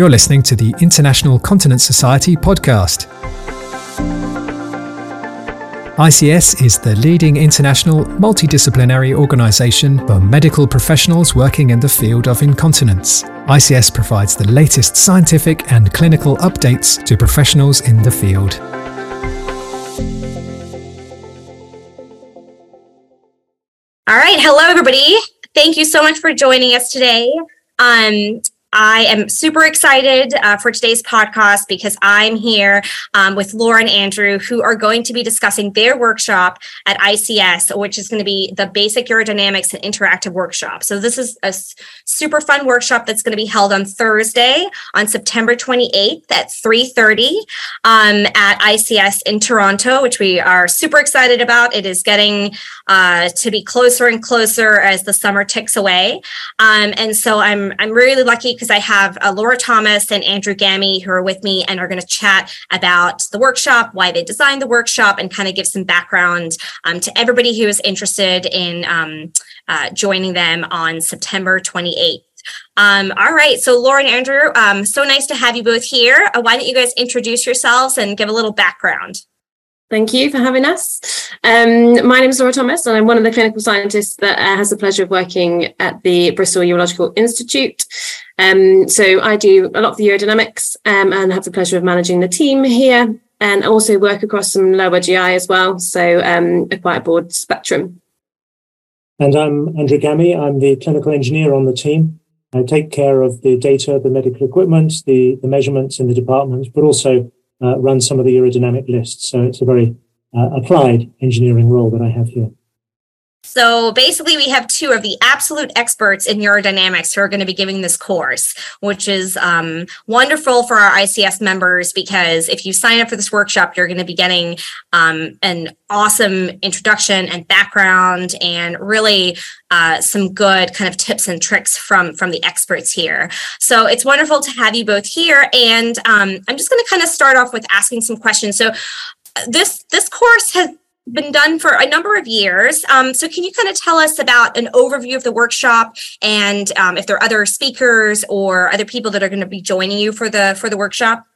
You're listening to the International Continence Society podcast. ICS is the leading international multidisciplinary organisation for medical professionals working in the field of incontinence. ICS provides the latest scientific and clinical updates to professionals in the field. All right. Hello, everybody. Thank you so much for joining us today. Um, I am super excited uh, for today's podcast because I'm here um, with Laura and Andrew, who are going to be discussing their workshop at ICS, which is going to be the basic urodynamics and interactive workshop. So, this is a super fun workshop that's going to be held on Thursday, on September 28th at 3:30 um, at ICS in Toronto, which we are super excited about. It is getting uh, to be closer and closer as the summer ticks away, um, and so I'm I'm really lucky because I have uh, Laura Thomas and Andrew Gammie who are with me and are going to chat about the workshop, why they designed the workshop, and kind of give some background um, to everybody who is interested in um, uh, joining them on September 28th. Um, all right, so Laura and Andrew, um, so nice to have you both here. Uh, why don't you guys introduce yourselves and give a little background? Thank you for having us. Um, my name is Laura Thomas, and I'm one of the clinical scientists that uh, has the pleasure of working at the Bristol Urological Institute. Um, so I do a lot of the urodynamics um, and have the pleasure of managing the team here, and also work across some lower GI as well. So um, a quite broad spectrum. And I'm Andrew Gammie. I'm the clinical engineer on the team. I take care of the data, the medical equipment, the, the measurements in the department, but also run some of the urodynamic lists. So it's a very uh, applied engineering role that I have here. So basically, we have two of the absolute experts in urodynamics who are going to be giving this course, which is um, wonderful for our ICS members because if you sign up for this workshop, you're going to be getting um, an awesome introduction and background, and really uh, some good kind of tips and tricks from from the experts here. So it's wonderful to have you both here, and um, I'm just going to kind of start off with asking some questions. So this this course has been done for a number of years. Um, so, can you kind of tell us about an overview of the workshop and um, if there are other speakers or other people that are going to be joining you for the for the workshop?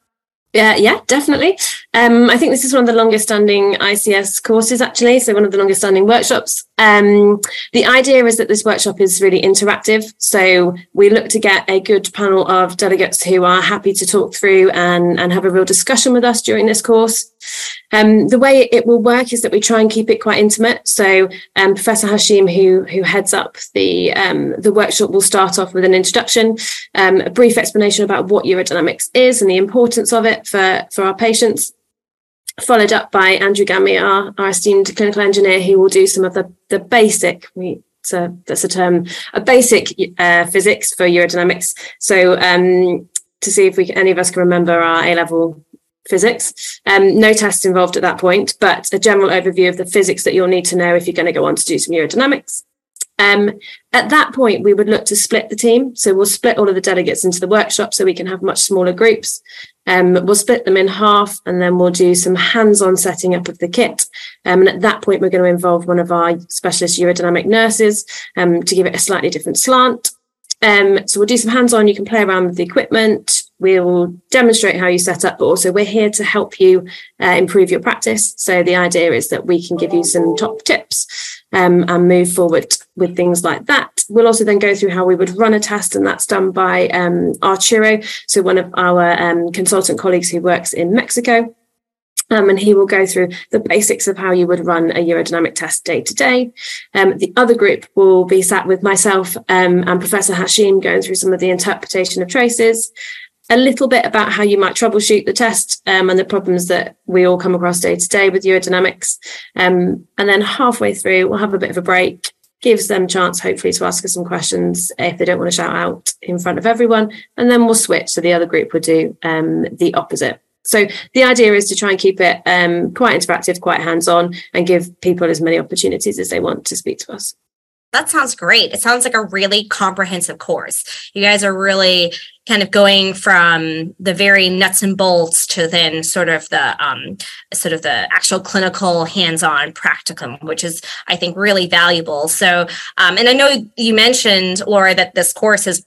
Yeah, yeah, definitely. Um, I think this is one of the longest standing ICS courses, actually. So, one of the longest standing workshops. Um, the idea is that this workshop is really interactive. So, we look to get a good panel of delegates who are happy to talk through and, and have a real discussion with us during this course. Um, the way it will work is that we try and keep it quite intimate. So, um, Professor Hashim, who who heads up the um, the workshop, will start off with an introduction, um, a brief explanation about what urodynamics is and the importance of it for for our patients followed up by Andrew Gammie, our, our esteemed clinical engineer, who will do some of the, the basic, we, so that's a term, a basic uh, physics for urodynamics. So um, to see if we any of us can remember our A level physics. Um, no tests involved at that point, but a general overview of the physics that you'll need to know if you're going to go on to do some urodynamics. Um, at that point, we would look to split the team. So we'll split all of the delegates into the workshop so we can have much smaller groups. Um, we'll split them in half and then we'll do some hands on setting up of the kit. Um, and at that point, we're going to involve one of our specialist urodynamic nurses um, to give it a slightly different slant. Um, so we'll do some hands on. You can play around with the equipment. We'll demonstrate how you set up, but also we're here to help you uh, improve your practice. So the idea is that we can give you some top tips um, and move forward with things like that. We'll also then go through how we would run a test, and that's done by um, Arturo, so one of our um, consultant colleagues who works in Mexico. Um, and he will go through the basics of how you would run a urodynamic test day to day. Um, the other group will be sat with myself um, and Professor Hashim going through some of the interpretation of traces, a little bit about how you might troubleshoot the test um, and the problems that we all come across day to day with urodynamics. Um, and then halfway through, we'll have a bit of a break, gives them chance, hopefully, to ask us some questions if they don't want to shout out in front of everyone. And then we'll switch. So the other group will do um, the opposite. So the idea is to try and keep it um, quite interactive, quite hands on, and give people as many opportunities as they want to speak to us. That sounds great. It sounds like a really comprehensive course. You guys are really kind of going from the very nuts and bolts to then sort of the um, sort of the actual clinical hands-on practicum, which is I think really valuable. So, um, and I know you mentioned Laura that this course is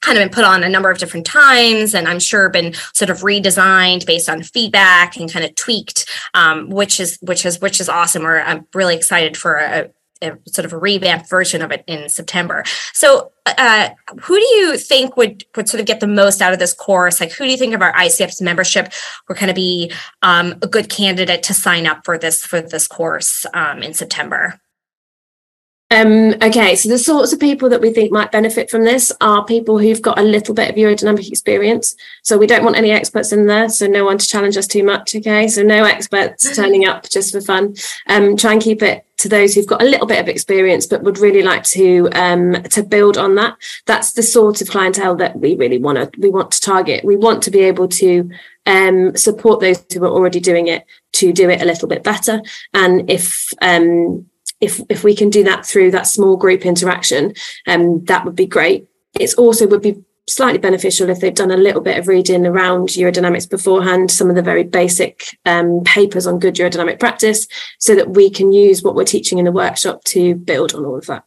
kind of been put on a number of different times and i'm sure been sort of redesigned based on feedback and kind of tweaked um, which is which is which is awesome or i'm really excited for a, a sort of a revamped version of it in september. So uh, who do you think would would sort of get the most out of this course? Like who do you think of our ICS's membership would kind of be um, a good candidate to sign up for this for this course um, in september um, okay, so the sorts of people that we think might benefit from this are people who've got a little bit of urodynamic experience. So we don't want any experts in there, so no one to challenge us too much. Okay, so no experts turning up just for fun. Um, try and keep it to those who've got a little bit of experience but would really like to um, to build on that. That's the sort of clientele that we really want to we want to target. We want to be able to um, support those who are already doing it to do it a little bit better. And if um, if if we can do that through that small group interaction, um, that would be great. It's also would be slightly beneficial if they've done a little bit of reading around urodynamics beforehand, some of the very basic um, papers on good urodynamic practice, so that we can use what we're teaching in the workshop to build on all of that.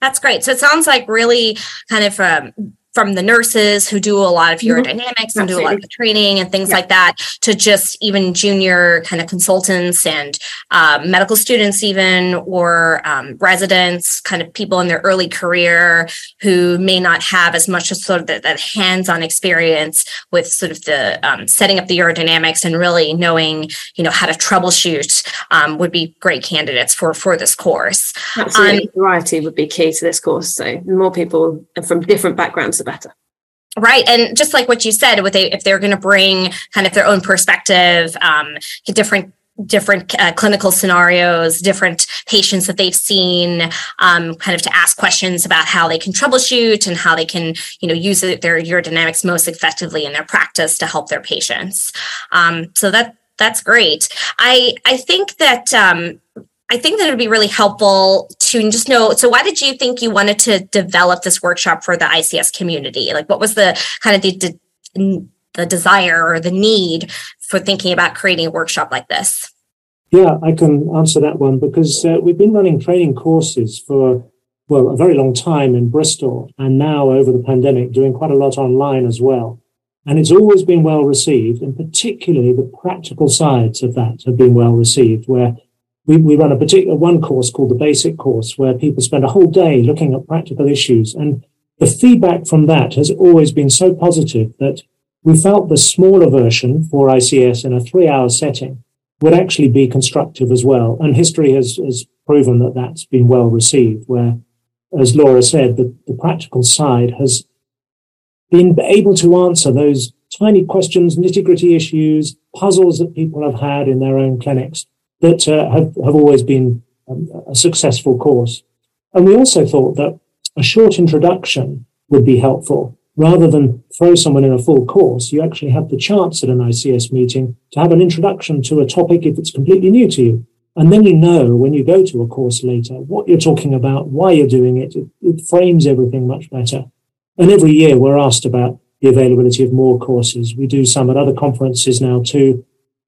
That's great. So it sounds like really kind of um, from the nurses who do a lot of mm-hmm. urodynamics and do a lot of the training and things yeah. like that to just even junior kind of consultants and um, medical students even or um, residents kind of people in their early career who may not have as much of sort of that, that hands-on experience with sort of the um, setting up the urodynamics and really knowing you know how to troubleshoot um, would be great candidates for for this course Absolutely. Um, variety would be key to this course so more people from different backgrounds better. Right. And just like what you said, with a, if they're going to bring kind of their own perspective, um, different different uh, clinical scenarios, different patients that they've seen, um, kind of to ask questions about how they can troubleshoot and how they can, you know, use their urodynamics most effectively in their practice to help their patients. Um, so that that's great. I I think that um, I think that it would be really helpful to just know. So, why did you think you wanted to develop this workshop for the ICS community? Like, what was the kind of the the desire or the need for thinking about creating a workshop like this? Yeah, I can answer that one because uh, we've been running training courses for well a very long time in Bristol, and now over the pandemic, doing quite a lot online as well. And it's always been well received, and particularly the practical sides of that have been well received, where we, we run a particular one course called the basic course where people spend a whole day looking at practical issues. And the feedback from that has always been so positive that we felt the smaller version for ICS in a three hour setting would actually be constructive as well. And history has, has proven that that's been well received, where, as Laura said, the, the practical side has been able to answer those tiny questions, nitty gritty issues, puzzles that people have had in their own clinics that uh, have, have always been um, a successful course. And we also thought that a short introduction would be helpful. Rather than throw someone in a full course, you actually have the chance at an ICS meeting to have an introduction to a topic if it's completely new to you. And then you know when you go to a course later what you're talking about, why you're doing it. It, it frames everything much better. And every year we're asked about the availability of more courses. We do some at other conferences now too.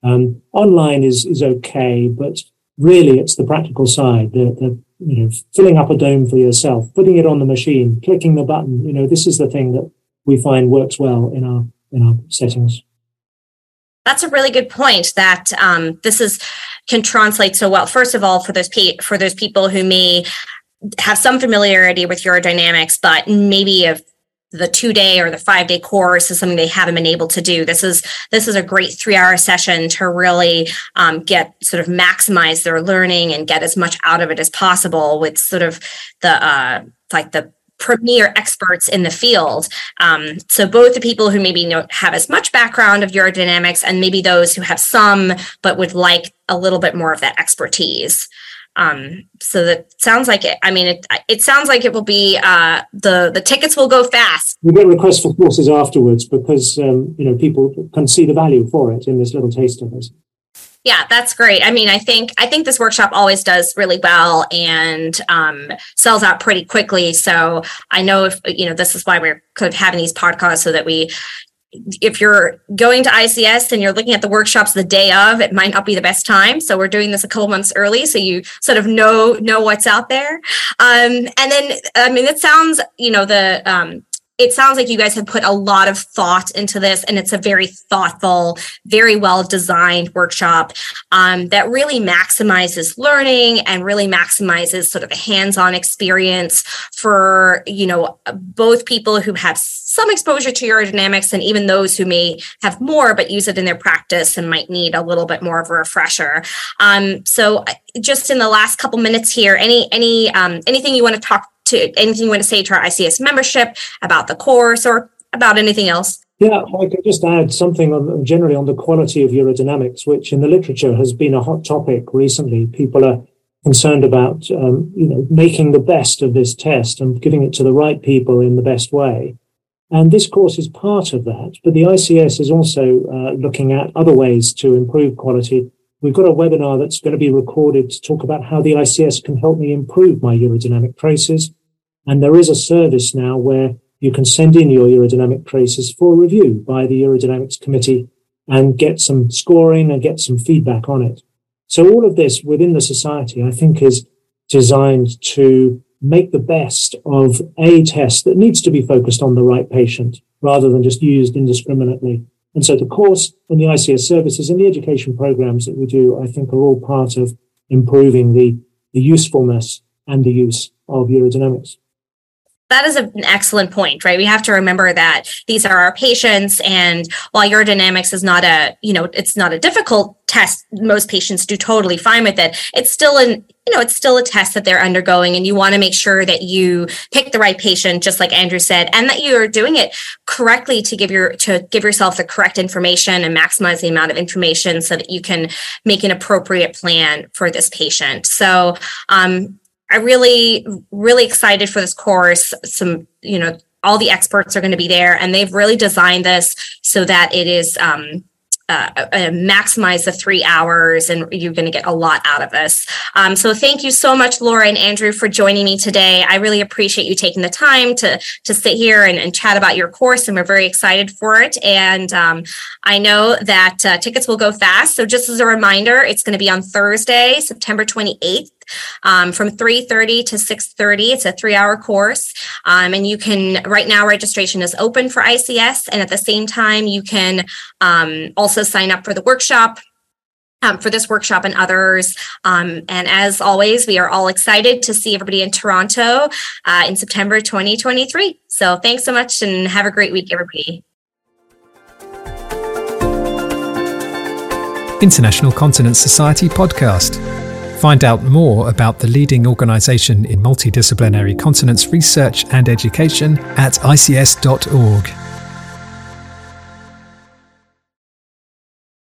Um, online is is okay, but really it's the practical side, the, the you know filling up a dome for yourself, putting it on the machine, clicking the button. You know, this is the thing that we find works well in our in our settings. That's a really good point. That um, this is can translate so well. First of all, for those pe- for those people who may have some familiarity with urodynamics, but maybe have the two day or the five day course is something they haven't been able to do. This is this is a great three hour session to really um, get sort of maximize their learning and get as much out of it as possible with sort of the uh, like the premier experts in the field. Um, so both the people who maybe don't have as much background of urodynamics and maybe those who have some but would like a little bit more of that expertise. Um, so that sounds like it. I mean, it it sounds like it will be uh, the the tickets will go fast. We get requests for courses afterwards because um, you know people can see the value for it in this little taste of it. Yeah, that's great. I mean, I think I think this workshop always does really well and um, sells out pretty quickly. So I know if you know this is why we're kind of having these podcasts so that we if you're going to ICS and you're looking at the workshops the day of, it might not be the best time. So we're doing this a couple months early, so you sort of know know what's out there. Um, and then, I mean, it sounds, you know, the um, it sounds like you guys have put a lot of thought into this and it's a very thoughtful very well designed workshop um, that really maximizes learning and really maximizes sort of a hands-on experience for you know both people who have some exposure to urodynamics and even those who may have more but use it in their practice and might need a little bit more of a refresher. Um, so just in the last couple minutes here any any um, anything you want to talk to anything you want to say to our ICS membership about the course or about anything else? Yeah, I could just add something on, generally on the quality of urodynamics, which in the literature has been a hot topic recently. People are concerned about, um, you know, making the best of this test and giving it to the right people in the best way. And this course is part of that. But the ICS is also uh, looking at other ways to improve quality. We've got a webinar that's going to be recorded to talk about how the ICS can help me improve my urodynamic traces. And there is a service now where you can send in your urodynamic traces for review by the urodynamics committee and get some scoring and get some feedback on it. So all of this within the society, I think is designed to make the best of a test that needs to be focused on the right patient rather than just used indiscriminately. And so the course and the ICS services and the education programs that we do, I think are all part of improving the, the usefulness and the use of urodynamics that is an excellent point, right? We have to remember that these are our patients, and while urodynamics is not a, you know, it's not a difficult test, most patients do totally fine with it. It's still an, you know, it's still a test that they're undergoing, and you want to make sure that you pick the right patient, just like Andrew said, and that you're doing it correctly to give your to give yourself the correct information and maximize the amount of information so that you can make an appropriate plan for this patient. So, um, I really, really excited for this course. Some, you know, all the experts are going to be there, and they've really designed this so that it is um, uh, uh, maximize the three hours and you're going to get a lot out of this. Um, so thank you so much, Laura and Andrew, for joining me today. I really appreciate you taking the time to, to sit here and, and chat about your course, and we're very excited for it. And um, I know that uh, tickets will go fast. So just as a reminder, it's going to be on Thursday, September 28th um, from 3.30 to 6.30 it's a three-hour course um, and you can right now registration is open for ics and at the same time you can um, also sign up for the workshop um, for this workshop and others. Um, and as always, we are all excited to see everybody in Toronto uh, in September 2023. So thanks so much and have a great week, everybody. International Continence Society podcast. Find out more about the leading organisation in multidisciplinary continence research and education at ics.org.